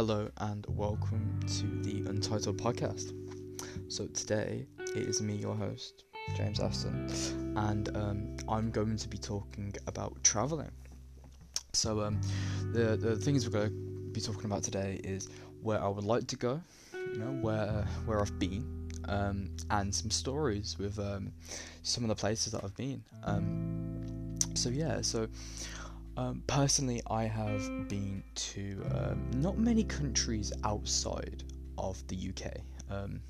Hello and welcome to the Untitled Podcast. So today it is me, your host, James Aston, and um, I'm going to be talking about traveling. So um, the the things we're going to be talking about today is where I would like to go, you know, where where I've been, um, and some stories with um, some of the places that I've been. Um, so yeah, so um, personally, I have been to um, not many countries outside of the UK, um,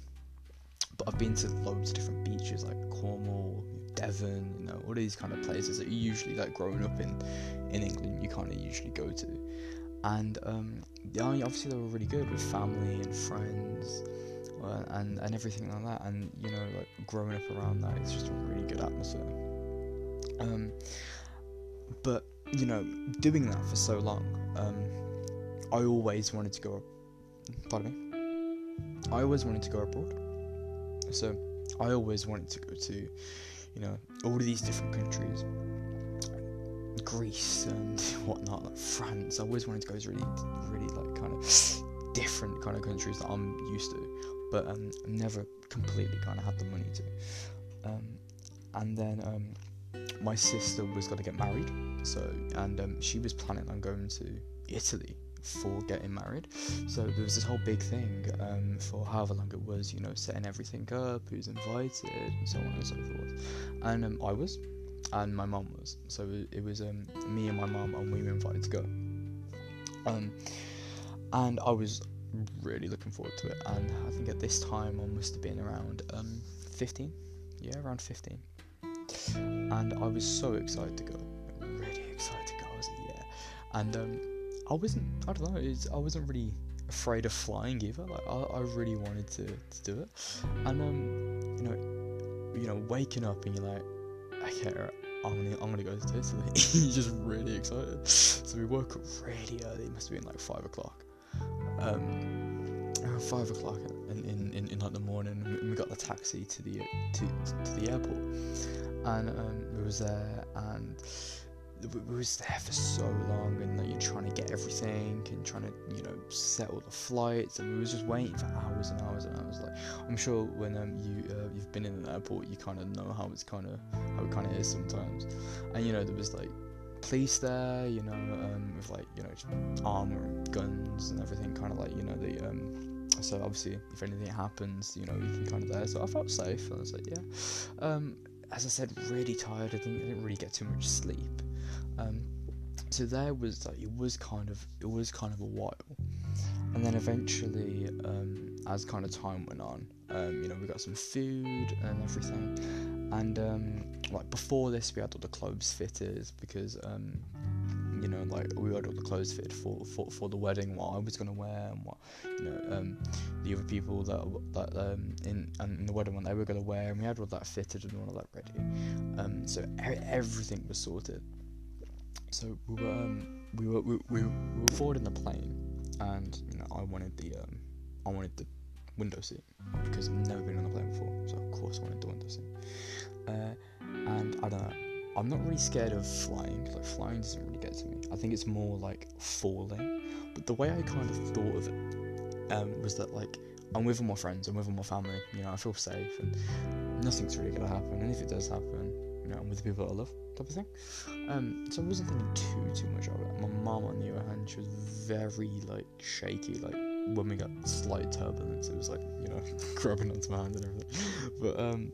but I've been to loads of different beaches like Cornwall, Devon, you know, all these kind of places that you usually like growing up in in England, you kind of usually go to, and um, yeah, obviously they were really good with family and friends. Uh, and and everything like that, and you know, like growing up around that, it's just a really good atmosphere. Um, but you know, doing that for so long, um, I always wanted to go. Pardon me. I always wanted to go abroad. So I always wanted to go to, you know, all of these different countries, Greece and whatnot, like France. I always wanted to go to really, really like kind of different kind of countries that I'm used to, but um, never completely kind of had the money to. Um, and then um, my sister was going to get married, so and um, she was planning on going to Italy for getting married. So there was this whole big thing um, for however long it was, you know, setting everything up, who's invited, and so on and so forth. And um, I was, and my mum was. So it, was um, me and my mum, and we were invited to go. Um, and I was really looking forward to it. And I think at this time I must have been around um, 15. Yeah, around 15 and I was so excited to go, and um, I wasn't, I don't know, I wasn't really afraid of flying either. Like I, I really wanted to, to do it, and um, you know, you know, waking up and you're like, okay, right, I'm gonna, I'm gonna go to you're just really excited. So we woke up really early. It must have been like five o'clock. Um, around five o'clock in, in, in, in like the morning, we got the taxi to the to, to the airport and um, we was there and was there for so long and like, you're trying to get everything and trying to you know settle the flights and we was just waiting for hours and hours and hours. Like I'm sure when um, you uh, you've been in an airport you kind of know how it's kind of how it kind of is sometimes. And you know there was like police there you know um, with like you know armor and guns and everything kind of like you know the um, so obviously if anything happens you know you can kind of there. So I felt safe and I was like yeah. Um, as I said, really tired. I didn't, I didn't really get too much sleep. Um, so there was like it was kind of it was kind of a while, and then eventually, um, as kind of time went on, um, you know, we got some food and everything, and um, like before this, we had all the clothes fitted because um, you know, like we had all the clothes fitted for, for, for the wedding, what I was gonna wear, and what you know, um, the other people that that um, in in the wedding what they were gonna wear, and we had all that fitted and all of that ready. Um, so everything was sorted. So we were um, we were we, we, we were forward in the plane, and you know, I wanted the um, I wanted the window seat because I've never been on a plane before, so of course I wanted the window seat. Uh, and I don't know I'm not really scared of flying. Like flying doesn't I think it's more like falling. But the way I kind of thought of it um, was that like I'm with all my friends, I'm with all my family. You know, I feel safe, and nothing's really gonna happen. And if it does happen, you know, I'm with the people that I love, type of thing. Um, so I wasn't thinking too too much of it. My mom, on the other hand, she was very like shaky. Like when we got slight turbulence, it was like you know grabbing onto my hand and everything. But um,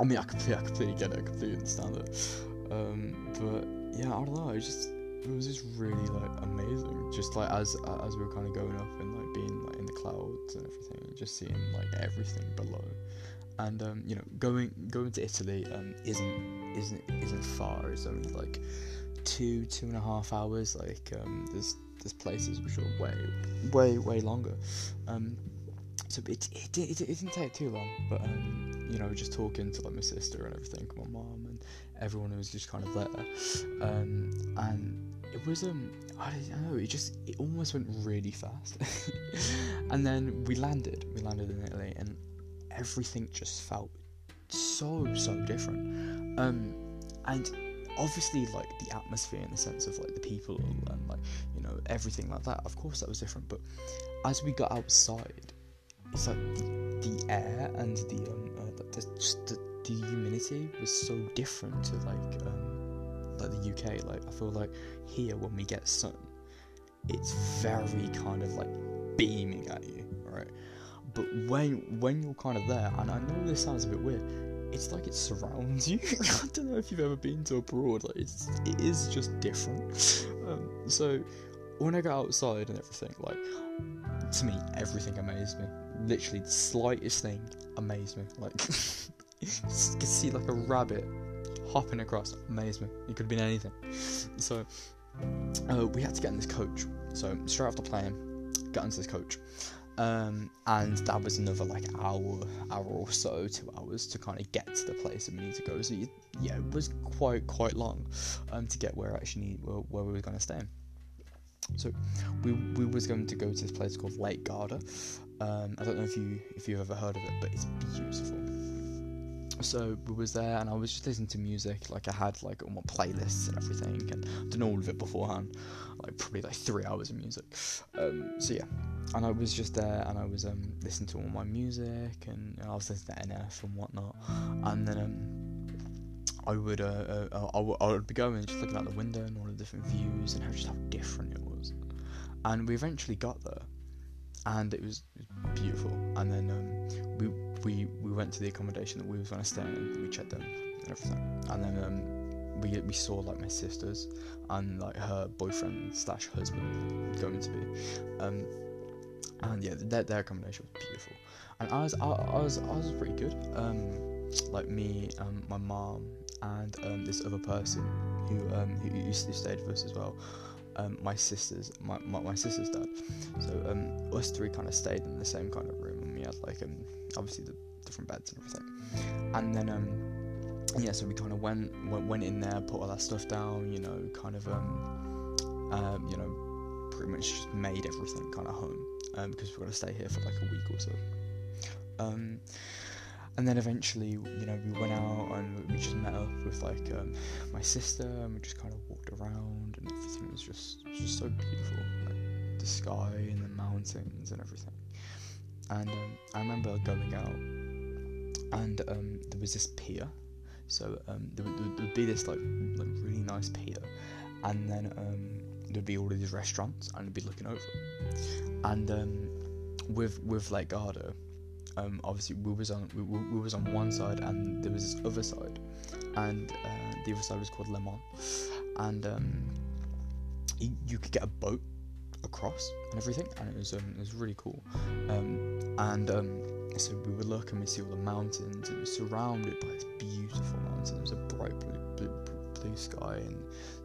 I mean, I completely, I completely get it, I completely understand it. Um, but yeah, I don't know. It just it was just really like amazing. Just like as as we were kind of going up and like being like in the clouds and everything, just seeing like everything below. And um, you know, going going to Italy um, isn't isn't isn't far. It's only like two two and a half hours. Like um, there's there's places which are way way way longer. Um, so it, it, it, it, didn't take too long, but um, you know, just talking to like my sister and everything, my mom everyone was just kind of there, um, and it was um, I don't know, it just it almost went really fast, and then we landed, we landed in Italy, and everything just felt so so different, um, and obviously like the atmosphere in the sense of like the people and like you know everything like that. Of course that was different, but as we got outside, it's like the, the air and the um uh, the, just the, the humidity was so different to like um like the UK. Like I feel like here when we get sun, it's very kind of like beaming at you, right? But when when you're kind of there, and I know this sounds a bit weird, it's like it surrounds you. I don't know if you've ever been to abroad. Like it's it is just different. Um, so when I got outside and everything, like to me, everything amazed me. Literally, the slightest thing amazed me. Like you could see like a rabbit hopping across, amazed me. It could have been anything. So uh, we had to get in this coach. So straight off the plane, got into this coach. Um, and that was another like hour, hour or so, two hours to kind of get to the place that we need to go. So you, yeah, it was quite quite long um, to get where actually where, where we were going to stay. So we we was going to go to this place called Lake Garda. Um, I don't know if you if you've ever heard of it, but it's beautiful. So we was there, and I was just listening to music. Like I had like all my playlists and everything, and done all of it beforehand. Like probably like three hours of music. Um, so yeah, and I was just there, and I was um, listening to all my music, and I was listening to NF and whatnot, and then um, I would uh, uh, I, w- I would be going just looking out the window and all the different views and how just how different it was. And we eventually got there, and it was, it was beautiful. And then um, we we we went to the accommodation that we was to stay in. We checked them and everything, and then um, we we saw like my sisters and like her boyfriend slash husband going to be. Um, and yeah, their, their accommodation was beautiful, and I was I, was pretty good. Um, like me, um, my mom, and um, this other person who um, who used to stay with us as well. Um, my sister's my, my, my sister's dad. So um, us three kind of stayed in the same kind of room, and had like um obviously the different beds and everything. And then um yeah, so we kind of went, went went in there, put all that stuff down, you know, kind of um um you know pretty much just made everything kind of home um, because we're gonna stay here for like a week or so. Um, and then eventually, you know, we went out and we just met up with like um, my sister, and we just kind of walked around, and everything was just was just so beautiful, like the sky and the mountains and everything. And um, I remember going out, and um, there was this pier. So um, there, would, there would be this like like really nice pier, and then um, there'd be all of these restaurants, and I'd be looking over. And um, with with Lake Garda, um, obviously we was on we, we was on one side, and there was this other side, and uh, the other side was called Le Mans, and you, you could get a boat across and everything, and it was um, it was really cool. Um, and um, so we would look and we see all the mountains. It was surrounded by this beautiful mountain. It was a bright blue, blue, blue sky, and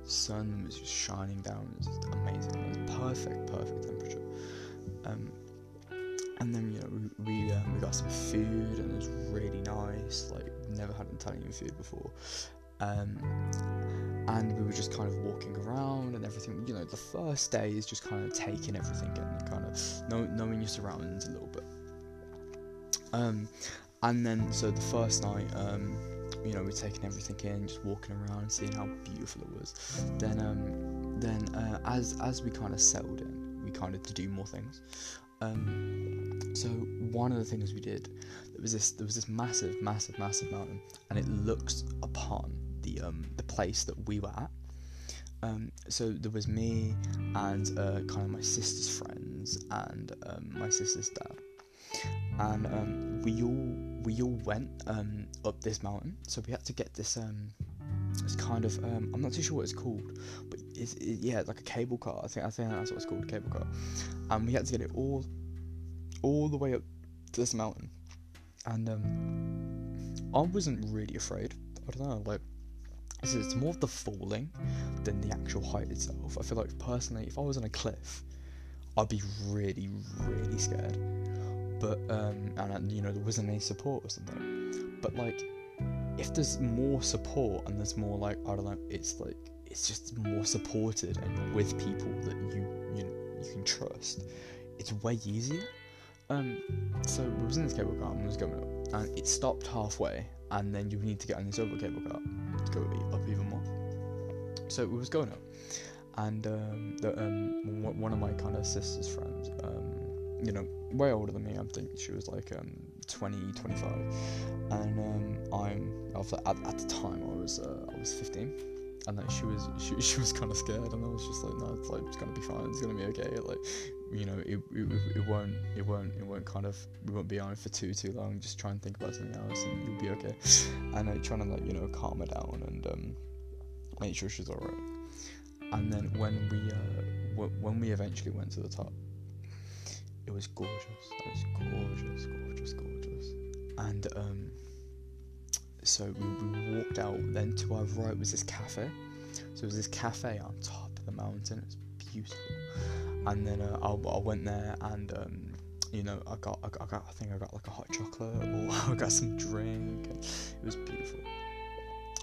the sun was just shining down. It was amazing. It was perfect, perfect temperature. Um, and then you know we we, um, we got some food and it was really nice. Like never had Italian food before. Um, and we were just kind of walking around and everything. You know, the first day is just kind of taking everything and kind of know, knowing your surroundings a little bit. Um, and then so the first night, um, you know, we're taking everything in, just walking around, seeing how beautiful it was. Then, um, then uh, as as we kind of settled in, we kind of to do more things. Um, so one of the things we did, there was this there was this massive, massive, massive mountain, and it looks upon the um the place that we were at. Um, so there was me and uh, kind of my sister's friends and um, my sister's dad, and um, we all we all went um, up this mountain. So we had to get this this kind of um, I'm not too sure what it's called, but it's it, yeah like a cable car. I think I think that's what it's called, cable car. And we had to get it all all the way up to this mountain, and um, I wasn't really afraid. I don't know, like it's, more of the falling than the actual height itself. I feel like personally, if I was on a cliff, I'd be really, really scared. But um, and you know there wasn't any support or something. But like, if there's more support and there's more like I don't know, it's like it's just more supported and with people that you you know, you can trust. It's way easier. Um, so we was in this cable car and was going up, and it stopped halfway, and then you need to get on this other cable car to go up even more. so it was going up, and um, the, um, one of my kind of sister's friends, um, you know, way older than me. I think she was like um, 20, 25, and um, I'm at, at the time I was uh, I was 15 and like she was she, she was kind of scared and I was just like no it's like it's gonna be fine. It's gonna be okay. Like you know it, it, it won't it won't it won't kind of we won't be on it for too too long just try and think about something else and you'll be okay and I trying to like you know calm her down and um, make sure she's alright and then when we uh, w- when we eventually went to the top it was gorgeous it was gorgeous gorgeous gorgeous and um so we, we walked out. Then to our right was this cafe. So it was this cafe on top of the mountain. It was beautiful. And then uh, I, I went there and um, you know I got, I got I think I got like a hot chocolate or I got some drink. And it was beautiful.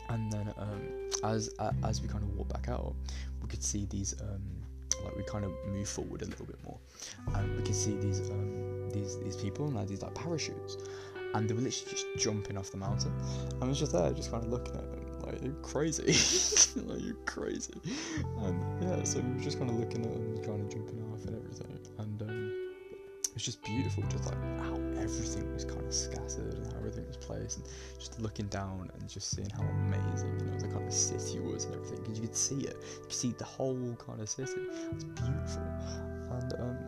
And then um, as as we kind of walked back out, we could see these um, like we kind of move forward a little bit more, and we could see these um, these these people and like these like parachutes, and they were literally just jumping off the mountain. I was just there, just kind of looking at them, like you're crazy, like you're crazy. And yeah, so we were just kind of looking at them, kind of jumping off and everything, and um, it was just beautiful, just like how everything was kind of scattered and how everything was placed, and just looking down and just seeing how amazing, you know, the kind of city was and everything, because you could see it, you could see the whole kind of city. It's beautiful, and um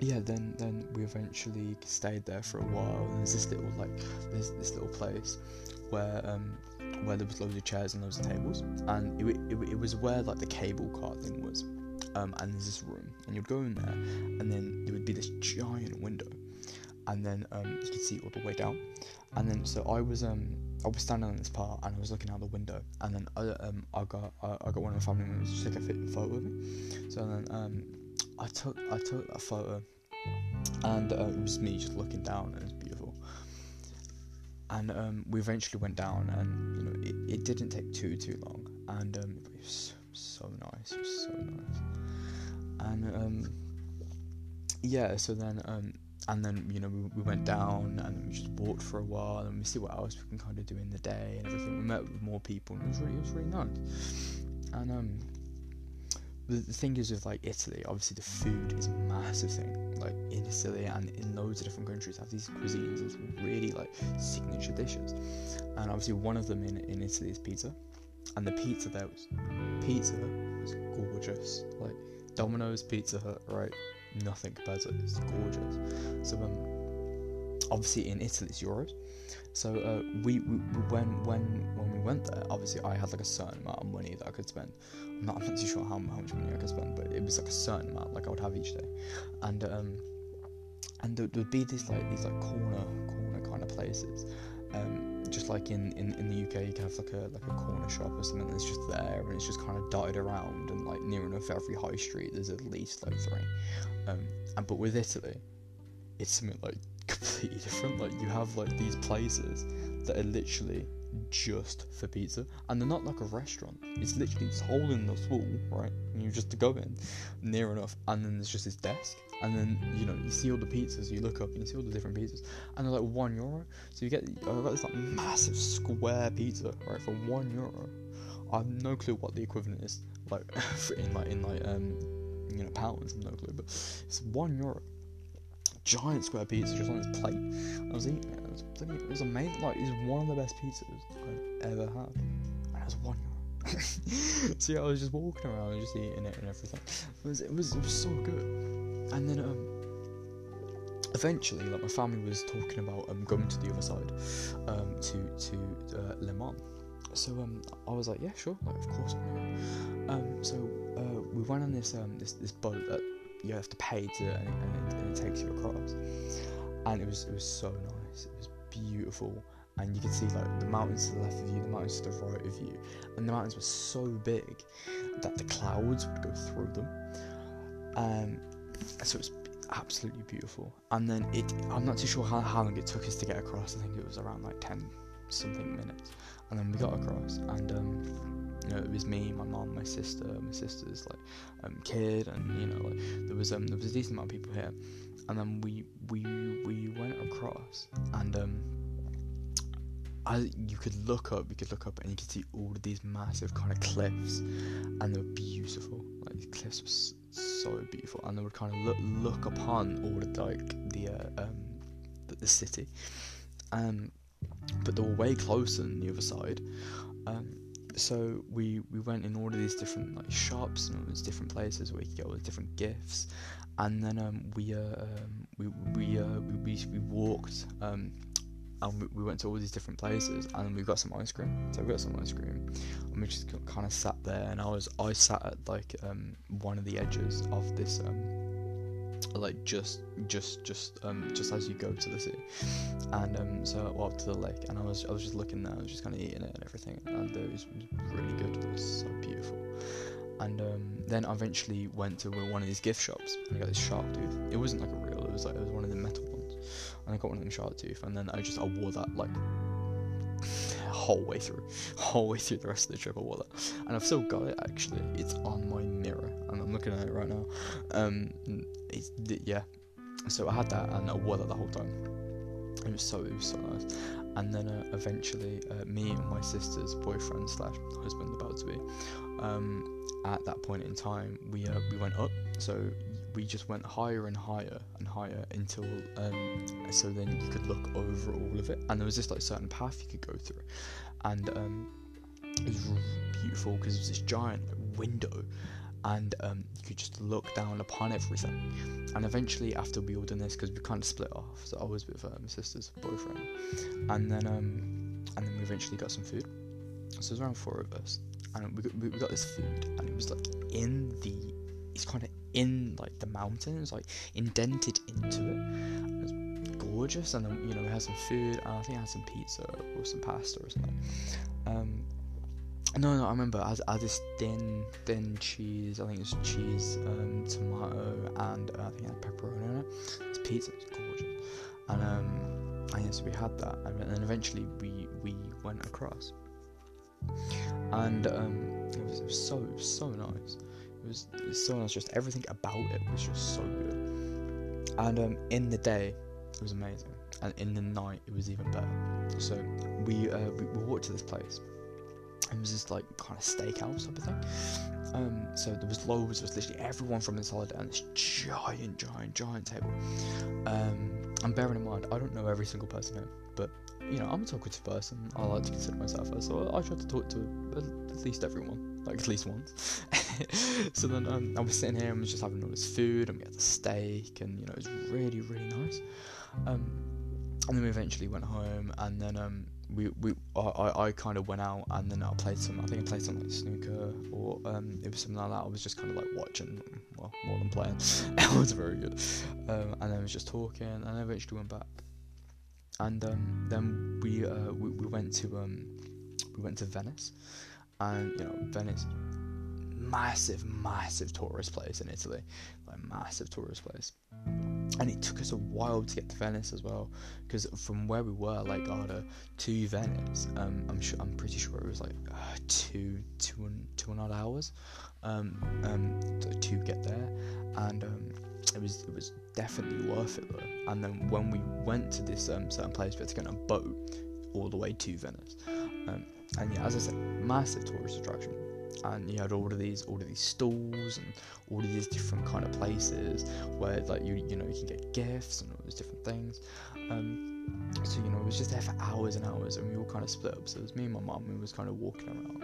yeah, then then we eventually stayed there for a while. And there's this little like there's this little place where um where there was loads of chairs and loads of tables, and it, it, it was where like the cable car thing was. Um, and there's this room, and you'd go in there, and then there would be this giant window, and then um, you could see all the way down. And then so I was um I was standing on this part, and I was looking out the window, and then I, um I got I, I got one of my family members to take a photo of me. So then um I took I took that photo, and uh, it was me just looking down, and. And um, we eventually went down, and you know it, it didn't take too too long, and um, it was so nice, it was so nice. And um, yeah, so then um, and then you know we, we went down and we just walked for a while and we see what else we can kind of do in the day and everything. We met with more people and it was really it was really nice. And um, the, the thing is with like Italy, obviously the food is a massive thing. Like in Italy and in loads of different countries have these cuisines, these really like signature dishes. And obviously one of them in, in Italy is pizza. And the pizza there was pizza was gorgeous. Like Domino's Pizza Hut, right? Nothing compared to it. It's gorgeous. So um obviously in Italy it's euros. So uh, we, we when when when we went there, obviously I had like a certain amount of money that I could spend. I'm not, I'm not too sure how, how much money I could spend, but it was like a certain amount, like I would have each day, and um, and there would be these like these like corner corner kind of places. Um, just like in, in, in the UK, you can have like a like a corner shop or something that's just there, and it's just kind of dotted around, and like near enough every high street, there's at least like three. Um, and but with Italy, it's something like completely different. Like you have like these places that are literally just for pizza, and they're not like a restaurant. It's literally this hole in the wall, right? And you just go in near enough, and then there's just this desk, and then you know you see all the pizzas. You look up and you see all the different pizzas, and they're like one euro. So you get I got this like massive square pizza, right, for one euro. I have no clue what the equivalent is, like in like in like um you know pounds. No clue, but it's one euro giant square pizza just on this plate. I was eating it. It was, it was amazing. Like, it's one of the best pizzas I've ever had. And it was one euro. so yeah, I was just walking around and just eating it and everything. It was, it was, it was so good. And then um, eventually, like my family was talking about um going to the other side, um to to uh, Le Mans. So um, I was like, yeah, sure, like of course I'm. Um, so uh, we went on this um this this boat that you have to pay to and it, and it, takes you across and it was it was so nice. It was beautiful. And you could see like the mountains to the left of you the mountains to the right of you. And the mountains were so big that the clouds would go through them. Um so it was absolutely beautiful. And then it i'm not too sure how, how long it took us to get across. I think it was around like 10 something minutes. And then we got across and um you know, it was me, my mom, my sister, my sister's like um, kid, and you know, like there was um there was a decent amount of people here, and then we we we went across, and um as you could look up, you could look up and you could see all of these massive kind of cliffs, and they were beautiful. Like these cliffs were so beautiful, and they would kind of look look upon all of like the uh, um the, the city, um, but they were way closer than the other side. Um, so we we went in all of these different like shops and all these different places where you could get all the different gifts, and then um, we uh, um, we we, uh, we we walked um, and we went to all these different places and we got some ice cream. So we got some ice cream and we just kind of sat there and i was i sat at like um, one of the edges of this um, like just just just um just as you go to the sea and um so I walked to the lake and I was I was just looking there I was just kind of eating it and everything. And it was really good. It was so beautiful. And um, then I eventually went to one of these gift shops. And I got this shark tooth. It wasn't like a real it was like it was one of the metal ones. And I got one of them shark tooth and then I just I wore that like whole way through, whole way through the rest of the trip. I wore that, and I've still got it. Actually, it's on my mirror, and I'm looking at it right now. Um, it's yeah. So I had that, and I wore that the whole time. It was so it was so nice. And then uh, eventually, uh, me and my sister's boyfriend slash husband about to be, um, at that point in time, we uh, we went up. So we just went higher and higher and higher until um, so then you could look over all of it, and there was this like certain path you could go through, and um, it was beautiful because it was this giant window, and um, you could just look down upon everything. And eventually, after we all done this, because we kind of split off, so I was with uh, my sister's boyfriend, and then um, and then we eventually got some food. So there's around four of us, and we got, we got this food, and it was like in the it's kind of in like the mountains, like indented into it. It was gorgeous, and then you know we had some food. And I think I had some pizza or some pasta or something. Um, no, no, I remember I had, this thin, thin cheese. I think it was cheese, um, tomato, and uh, I think I had pepperoni in it. This pizza was gorgeous, and um, yes, we had that, and then eventually we we went across, and um, it was, it was so so nice. It was, it was so nice. Just everything about it was just so good. And um, in the day, it was amazing, and in the night, it was even better. So we uh, we, we walked to this place. It was this like kind of steakhouse type of thing. Um, so there was loads, there was literally everyone from this holiday on this giant, giant, giant table. Um, and bearing in mind, I don't know every single person here, but you know, I'm a talkative person. I like to consider myself as, so I try to talk to at least everyone, like at least once. so then um, I was sitting here and was just having all this food, and we had the steak, and you know, it was really, really nice. Um, and then we eventually went home, and then um, we we I, I kind of went out, and then I played some. I think I played some like snooker, or um, it was something like that. I was just kind of like watching, well, more than playing. it was very good. Um, and then I was just talking, and I eventually went back and um, then we, uh, we we went to um, we went to Venice, and you know Venice, massive massive tourist place in Italy, like massive tourist place, and it took us a while to get to Venice as well, because from where we were, like Garda to Venice, um, I'm sure I'm pretty sure it was like uh, two two and hours, um, um, to, to get there, and um it was it was definitely worth it though. And then when we went to this um, certain place, we had to get on a boat all the way to Venice. Um, and yeah, as I said, massive tourist attraction. And you had all of these, all of these stalls and all of these different kind of places where, like, you you know, you can get gifts and all these different things. Um, so you know, it was just there for hours and hours, and we all kind of split up. So it was me and my mum. We was kind of walking around,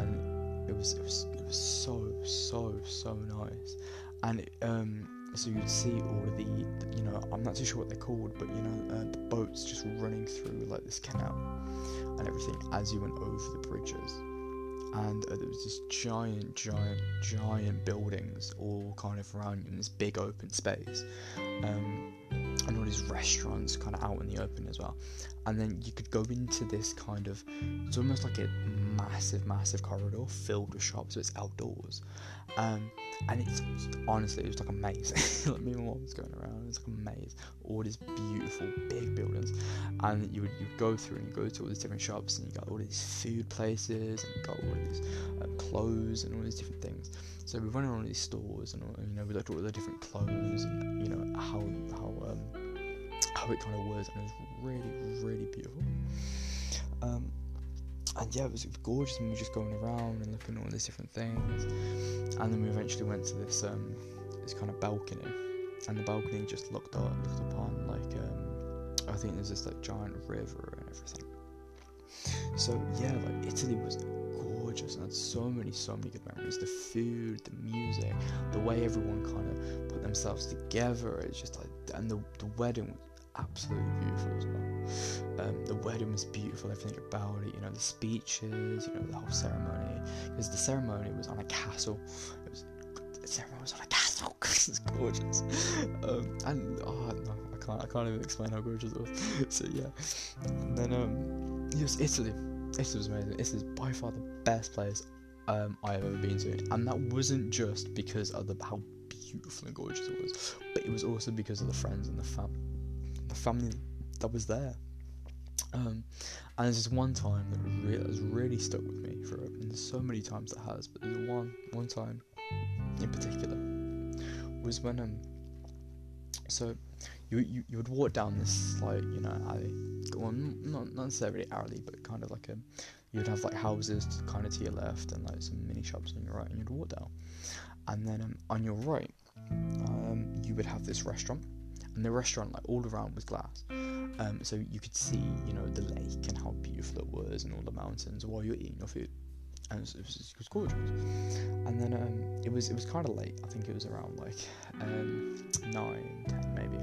and it was it was it was so so so nice and um, so you'd see all of the, you know, I'm not too sure what they're called, but you know, uh, the boats just running through like this canal and everything as you went over the bridges. And uh, there was this giant, giant, giant buildings all kind of around in this big open space. Um, and all these restaurants kind of out in the open as well. And then you could go into this kind of, it's almost like a massive, massive corridor filled with shops, so it's outdoors. Um, and it's, honestly, it was like a maze. like me and my mom was going around, it was like a maze. All these beautiful, big buildings. And you would you go through and you go to all these different shops, and you got all these food places, and you got all these uh, clothes, and all these different things. So we went around all these stores, and you know, we looked at all the different clothes, and you know, how, how, um, it kind of was, and it was really, really beautiful. and yeah, it was, it was gorgeous. And we were just going around and looking at all these different things. And then we eventually went to this um, this kind of balcony, and the balcony just looked up, looked upon like um, I think there's this like giant river and everything. So yeah, like Italy was gorgeous and had so many, so many good memories. The food, the music, the way everyone kind of put themselves together. It's just like, and the the wedding was absolutely beautiful as well. Um, the wedding was beautiful, everything about it, you know, the speeches, you know, the whole ceremony. Because the ceremony was on a castle. It was the ceremony was on a castle. it's gorgeous. Um, and oh no, I can't, I can't even explain how gorgeous it was. so yeah, and then um, it was Italy. Italy was amazing. Italy is by far the best place um, I have ever been to, and that wasn't just because of the how beautiful and gorgeous it was, but it was also because of the friends and the fam family that was there. Um, and there's this one time that really, has really stuck with me for and so many times that has, but there's one one time in particular was when um so you you, you would walk down this like you know alley, well not not necessarily alley, but kind of like a you'd have like houses kind of to your left and like some mini shops on your right, and you'd walk down, and then um, on your right um, you would have this restaurant and the restaurant like all around was glass. Um, so you could see you know the lake and how beautiful it was and all the mountains while you're eating your food. And it was, it was, gorgeous. And then um, it was it was kind of late. I think it was around like um, 9 10 maybe.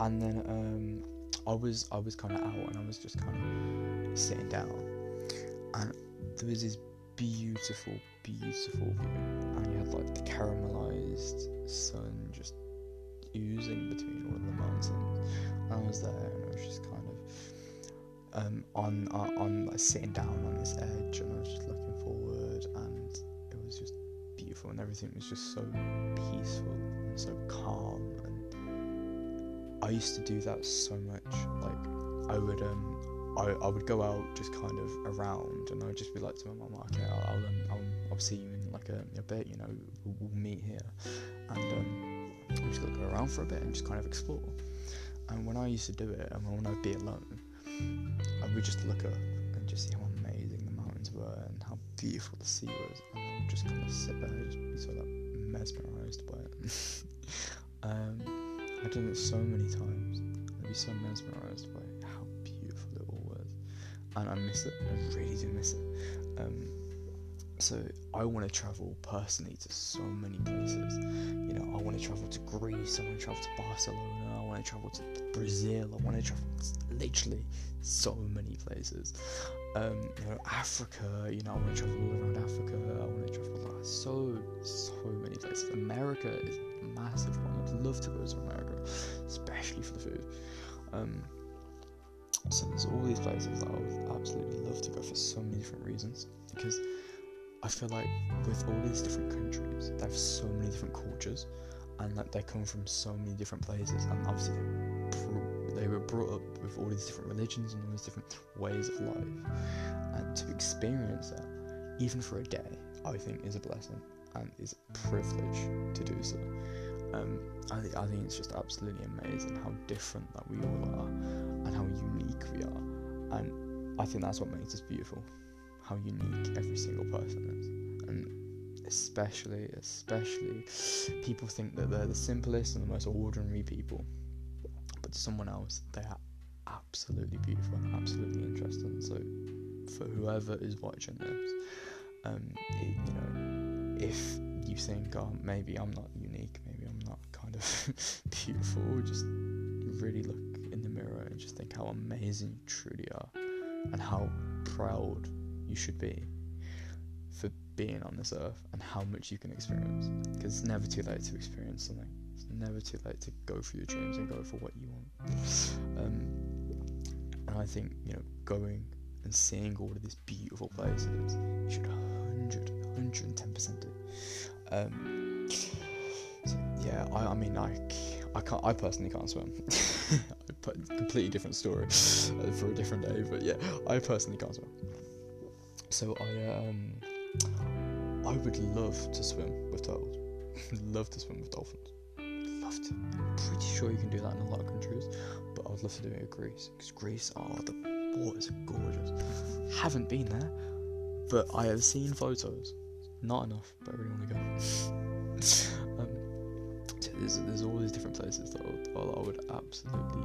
And then um, I was I was kind of out and I was just kind of sitting down. And there was this beautiful beautiful view. And you had like the caramelized sun just oozing between all of the mountains. I was there and I was just kind of um, on uh, on like sitting down on this edge and I was just looking forward and it was just beautiful and everything was just so peaceful and so calm and I used to do that so much. Like I would um I, I would go out just kind of around and I'd just be like to my mum, okay, I'll, I'll, um, I'll, I'll see you in like a, a bit, you know, we'll, we'll meet here. And um, I'm just gonna go around for a bit and just kind of explore. And when I used to do it, and when I'd be alone, I would just look up and just see how amazing the mountains were and how beautiful the sea was, and I would just kind of sit there, just be sort of mesmerized by it. um, I've done it so many times. I'd be so mesmerized by how beautiful it all was, and I miss it. I really do miss it. Um, so I want to travel personally to so many places. You know, I want to travel to Greece. I want to travel to Barcelona. I want to travel to Brazil. I want to travel to literally so many places. Um, you know, Africa. You know, I want to travel all around Africa. I want to travel so so many places. America is a massive one. I'd love to go to America, especially for the food. Um, so there's all these places that I would absolutely love to go for so many different reasons because I feel like with all these different countries, they have so many different cultures, and like they come from so many different places, and obviously they, they were brought up with all these different religions and all these different ways of life, and to experience that, even for a day, I think is a blessing and is a privilege to do so. Um, I think I think it's just absolutely amazing how different that we all are, and how unique we are, and I think that's what makes us beautiful how unique every single person is. And especially, especially, people think that they're the simplest and the most ordinary people. But to someone else, they are absolutely beautiful and absolutely interesting. So, for whoever is watching this, um, it, you know, if you think, oh, maybe I'm not unique, maybe I'm not kind of beautiful, just really look in the mirror and just think how amazing you truly are and how proud you should be for being on this earth and how much you can experience. Because it's never too late to experience something. It's never too late to go for your dreams and go for what you want. Um, and I think you know going and seeing all of these beautiful places, you should 100, 110% do. Um, so yeah, I, I mean, I, I can't. I personally can't swim. completely different story uh, for a different day, but yeah, I personally can't swim. So I um I would love to swim with turtles. love to swim with dolphins. Love to. I'm pretty sure you can do that in a lot of countries, but I would love to do it in Greece because Greece are the was gorgeous. Haven't been there, but I have seen photos. Not enough, but I really want to go. um, so there's, there's all these different places that I would, I would absolutely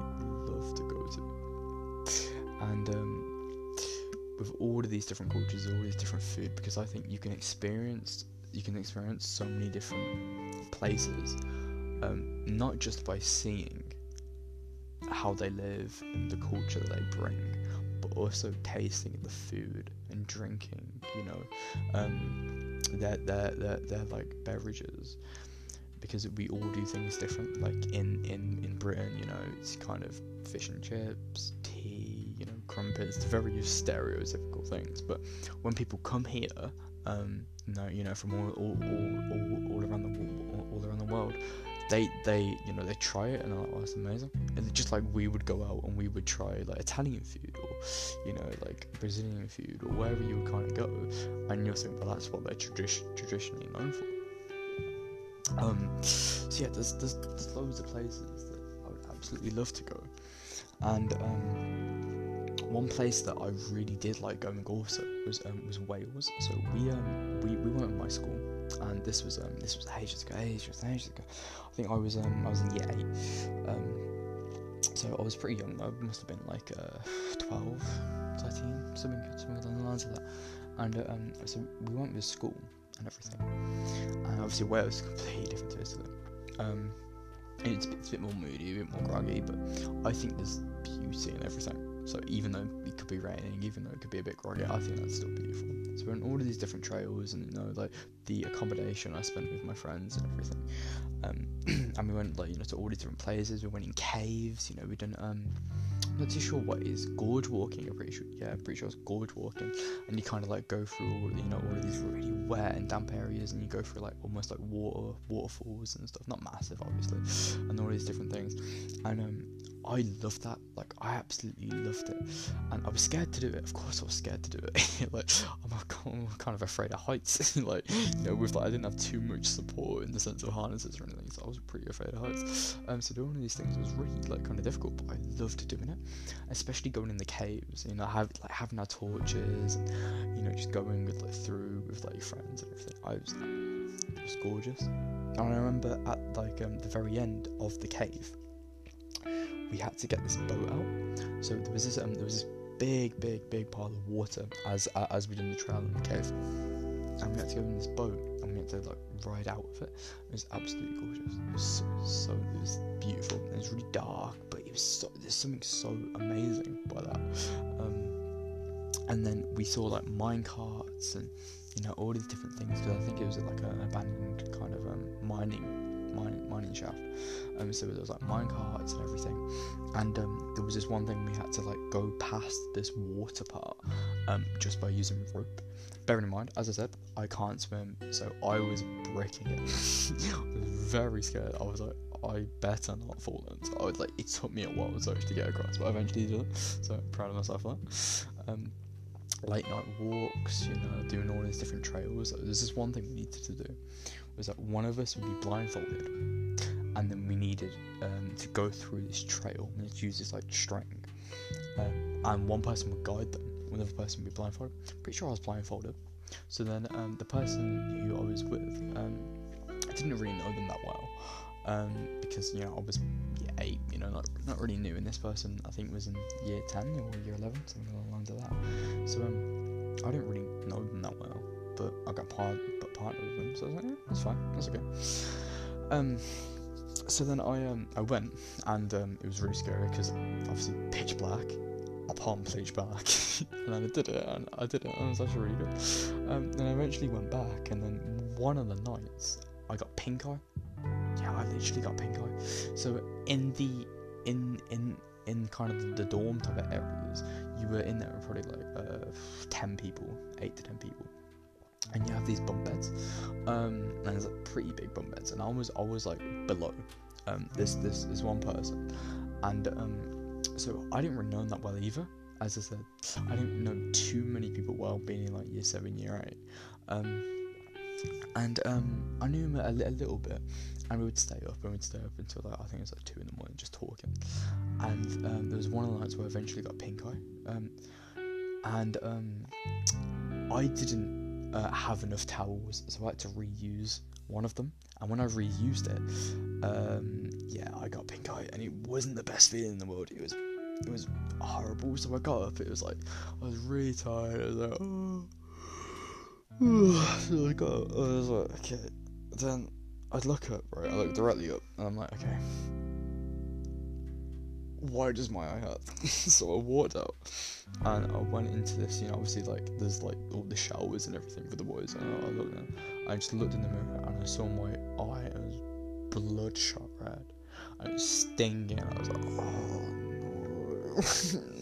love to go to. And um, with all of these different cultures, all these different food, because I think you can experience you can experience so many different places, um, not just by seeing how they live and the culture that they bring, but also tasting the food and drinking, you know, um, their, their, their, their like beverages. Because we all do things different. Like in, in, in Britain, you know, it's kind of fish and chips, tea, crumpets, very stereotypical things. But when people come here, um, you know, you know, from all, all, all, all, all around the all, all around the world, they they you know they try it and they're like, oh, that's amazing. And just like we would go out and we would try like Italian food or you know like Brazilian food or wherever you would kind of go, and you're thinking, well, that's what they're tradition traditionally known for. Um, so yeah, there's, there's there's loads of places that I would absolutely love to go, and um, one place that I really did like going also was um, was Wales. So we um we, we went with my school, and this was um this was ages ago, ages ages ago. I think I was um I was in year eight. Um, so I was pretty young. I must have been like uh, 12, 13, something something along the lines of that. And uh, um, so we went with school and everything. And obviously Wales is completely different to Italy. Um, it's, it's a bit more moody, a bit more groggy, but I think there's beauty in everything. So even though it could be raining, even though it could be a bit groggy, I think that's still beautiful. So we're on all of these different trails, and you know, like the accommodation I spent with my friends and everything. Um, and we went like you know to all these different places. We went in caves. You know, we done um, I'm not too sure what is gorge walking. I'm pretty sure. Yeah, I'm pretty sure it's gorge walking, and you kind of like go through all you know all of these really wet and damp areas, and you go through like almost like water waterfalls and stuff. Not massive, obviously, and all these different things. And um, I loved that. Like I absolutely loved it, and I was scared to do it. Of course, I was scared to do it. like I'm, kind of afraid of heights. like you know, with like I didn't have too much support in the sense of harnesses or anything, so I was pretty afraid of heights. Um, so doing all these things was really like kind of difficult, but I loved doing it, especially going in the caves. You know, have like having our torches, and you know, just going with like through with like your friends and everything. I was it was gorgeous. And I remember at like um, the very end of the cave we had to get this boat out. So there was this um, there was this big, big, big pile of water as uh, as we did the trail in the cave, and we had to go in this boat and we had to like ride out of it. It was absolutely gorgeous. It was so, so it was beautiful. It was really dark, but it was so there's something so amazing by that. Um, and then we saw like mine carts and you know all these different things because I think it was like an abandoned kind of um, mining mining, mining shaft. Um, so there was like mine carts and everything, and um, there was this one thing we had to like go past this water part um, just by using rope. Bearing in mind, as I said, I can't swim, so I was breaking it. Very scared. I was like, I better not fall in. So I was like, it took me a while so to get across, but I eventually did it. So proud of myself for that. Um, late night walks, you know, doing all these different trails. There's this is one thing we needed to do was that one of us would be blindfolded, and then we needed um, to go through this trail and it's use this like string, um, and one person would guide them, another person would be blindfolded. Pretty sure I was blindfolded. So then um, the person who I was with, um, I didn't really know them that well, um, because you know I was year eight, you know, not not really new. And this person I think was in year ten or year eleven, something along lines of that. So um, I didn't really know them that well but I got part but partnered with them, so I was like, yeah, that's fine, that's okay. Um, so then I um I went and um it was really scary because obviously pitch black upon pitch black, and then I did it and I did it and it was actually really good. Um, then I eventually went back and then one of the nights I got pink eye. Yeah, I literally got pink eye. So in the in in in kind of the dorm type of areas, you were in there with probably like uh, 10 people, 8 to 10 people and you have these bunk beds, um, and there's like pretty big bunk beds, and I was always like below um, this this this one person, and um, so I didn't really know them that well either. As I said, I didn't know too many people well, being in like year seven, year eight, um, and um, I knew him a, a, little bit, and we would stay up and we'd stay up until like I think it was like two in the morning just talking, and um, there was one of the nights where I eventually got pink eye Um, and um, I didn't uh, have enough towels, so I had to reuse one of them. And when I reused it, um, yeah, I got pink eye, and it wasn't the best feeling in the world. It was, it was horrible. So I got up. It was like I was really tired. I was like, oh. so I got up. I was like, okay. Then I'd look up, right? I look directly up, and I'm like, okay. Why does my eye hurt? so I walked out, and I went into this. You know, obviously, like there's like all the showers and everything for the boys. And I, looked, and I just looked in the mirror, and I saw my eye. It was bloodshot red, and it was stinging. I was like, oh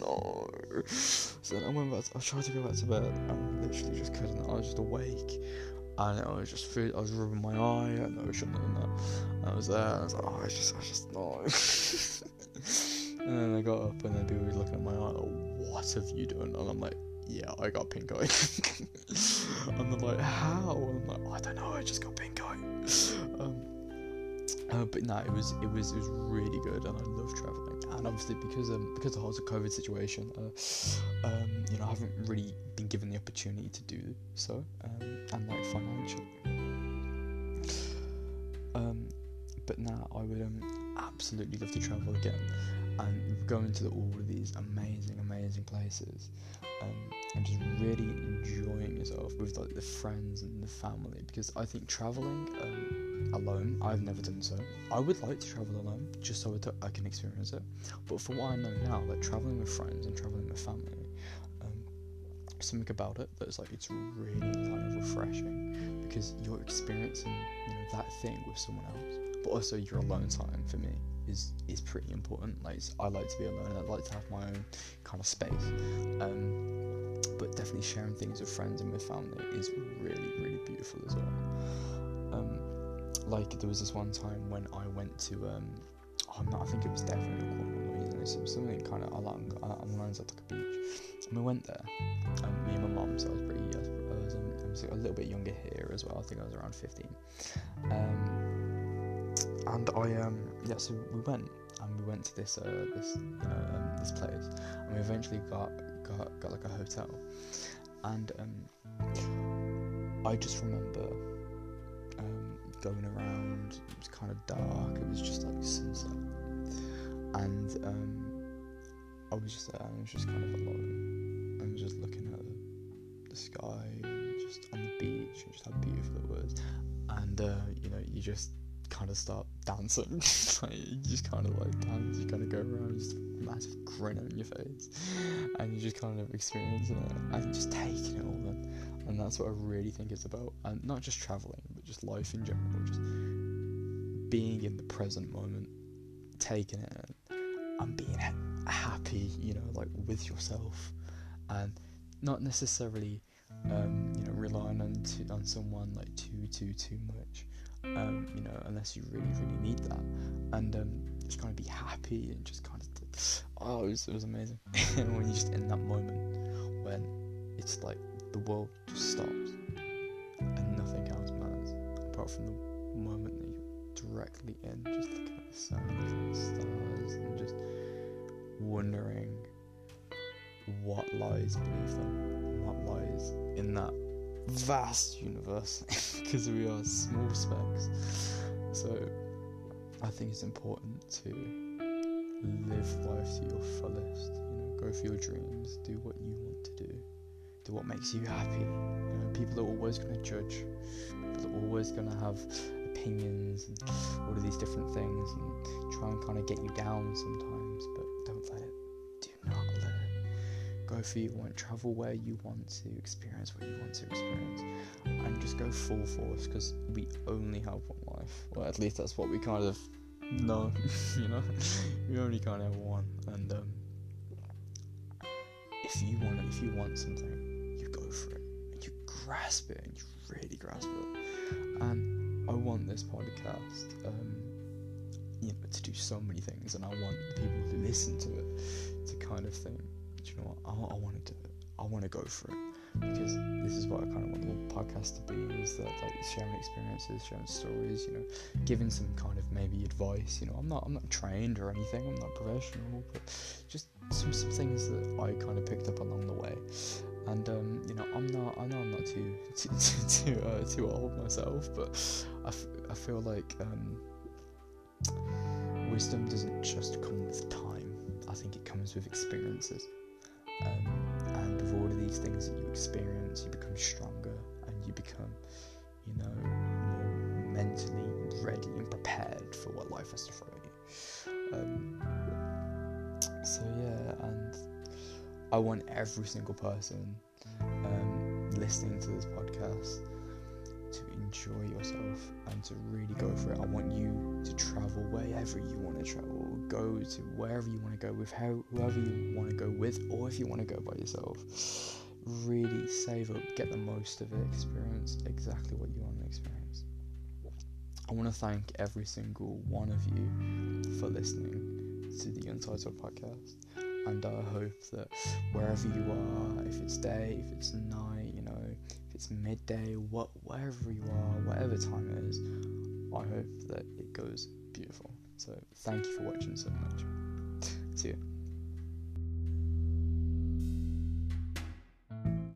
no, no. So then I went back. To, I tried to go back to bed, and I literally just couldn't. I was just awake and I was just I was rubbing my eye, and I shouldn't have done that. I was there, and I was like, oh, I just, I just no. and then I got up, and then people were looking at my eye, like, what have you done? And I'm like, yeah, I got pink eye. and they're like, how? And I'm like, oh, I don't know, I just got pink eye. Um, uh, but no, it was it was it was really good, and I love traveling. And obviously because um because of the whole COVID situation, uh, um you know I haven't really been given the opportunity to do so, um, and like financially. Um, but now I would um absolutely love to travel again, and go into all of these amazing amazing places, um, and just really enjoying yourself with like the friends and the family because I think traveling um alone. I've never done so. I would like to travel alone, just so I can experience it. But for what I know now, like traveling with friends and traveling with family, um, something about it that's like it's really kind of refreshing because you're experiencing you know that thing with someone else, but also your alone time for me is is pretty important. Like I like to be alone. I like to have my own kind of space. Um, but definitely sharing things with friends and with family is really really beautiful as well. Um, like there was this one time when I went to um, oh, not, I think it was definitely Cornwall, Louisiana. It was something kind of along on the lines of like a beach. And we went there. Um, me and my mum, so I was pretty, I was, I was, I was a little bit younger here as well. I think I was around 15. Um, and I um, yeah, so we went and we went to this uh, this you know um, this place, and we eventually got got got like a hotel, and um, I just remember um going around. It was kind of dark. It was just like sunset, and um, I was just there. I was just kind of alone, and just looking at the, the sky and just on the beach and just how beautiful it was. And uh, you know, you just kind of start dancing. like, you just kind of like dance. You kind of go around, just massive grin on your face, and you just kind of experiencing it and just taking it all in and that's what I really think it's about. And not just traveling, but just life in general, just being in the present moment, taking it in, and being happy, you know, like with yourself, and not necessarily, um, you know, relying on on someone like too too too much, um, you know, unless you really really need that, and um, just kind of be happy and just kind of, oh, it was, it was amazing. When you're just in that moment when it's like the world just stops and nothing else matters apart from the moment that you're directly in, just looking at the sun, at the stars, and just wondering what lies beneath them, lies in that vast universe, because we are small specks. So I think it's important to live life to your fullest. You know, go for your dreams, do what you want to do do what makes you happy. You know, people are always going to judge. People are always going to have opinions and all of these different things and try and kind of get you down sometimes. For you want. Travel where you want to. Experience what you want to experience, and just go full force because we only have one life. Well, at least that's what we kind of know. you know, we only kind of have one, and um, if you want, if you want something you go for it and you grasp it and you really grasp it. And I want this podcast, um, you know, to do so many things, and I want people who listen to it to kind of think, you know what, I, I want to. I want to go for it because this is what I kind of want the podcast to be is that like sharing experiences, sharing stories, you know, giving some kind of maybe advice. You know, I'm not I'm not trained or anything, I'm not professional, but just some some things that I kind of picked up along the way, and um, you know I'm not I know I'm not too too too too, uh, too old myself, but I, f- I feel like um, wisdom doesn't just come with time. I think it comes with experiences, these things that you experience, you become stronger and you become, you know, more mentally ready and prepared for what life has to throw at you. Um, so yeah, and I want every single person um, listening to this podcast to enjoy yourself and to really go for it. I want you to travel wherever you want to travel, go to wherever you want to go with how, whoever you want to go with, or if you want to go by yourself. Really save up, get the most of it, experience exactly what you want to experience. I want to thank every single one of you for listening to the Untitled podcast. And I hope that wherever you are, if it's day, if it's night, you know, if it's midday, what wherever you are, whatever time it is, I hope that it goes beautiful. So thank you for watching so much. See you.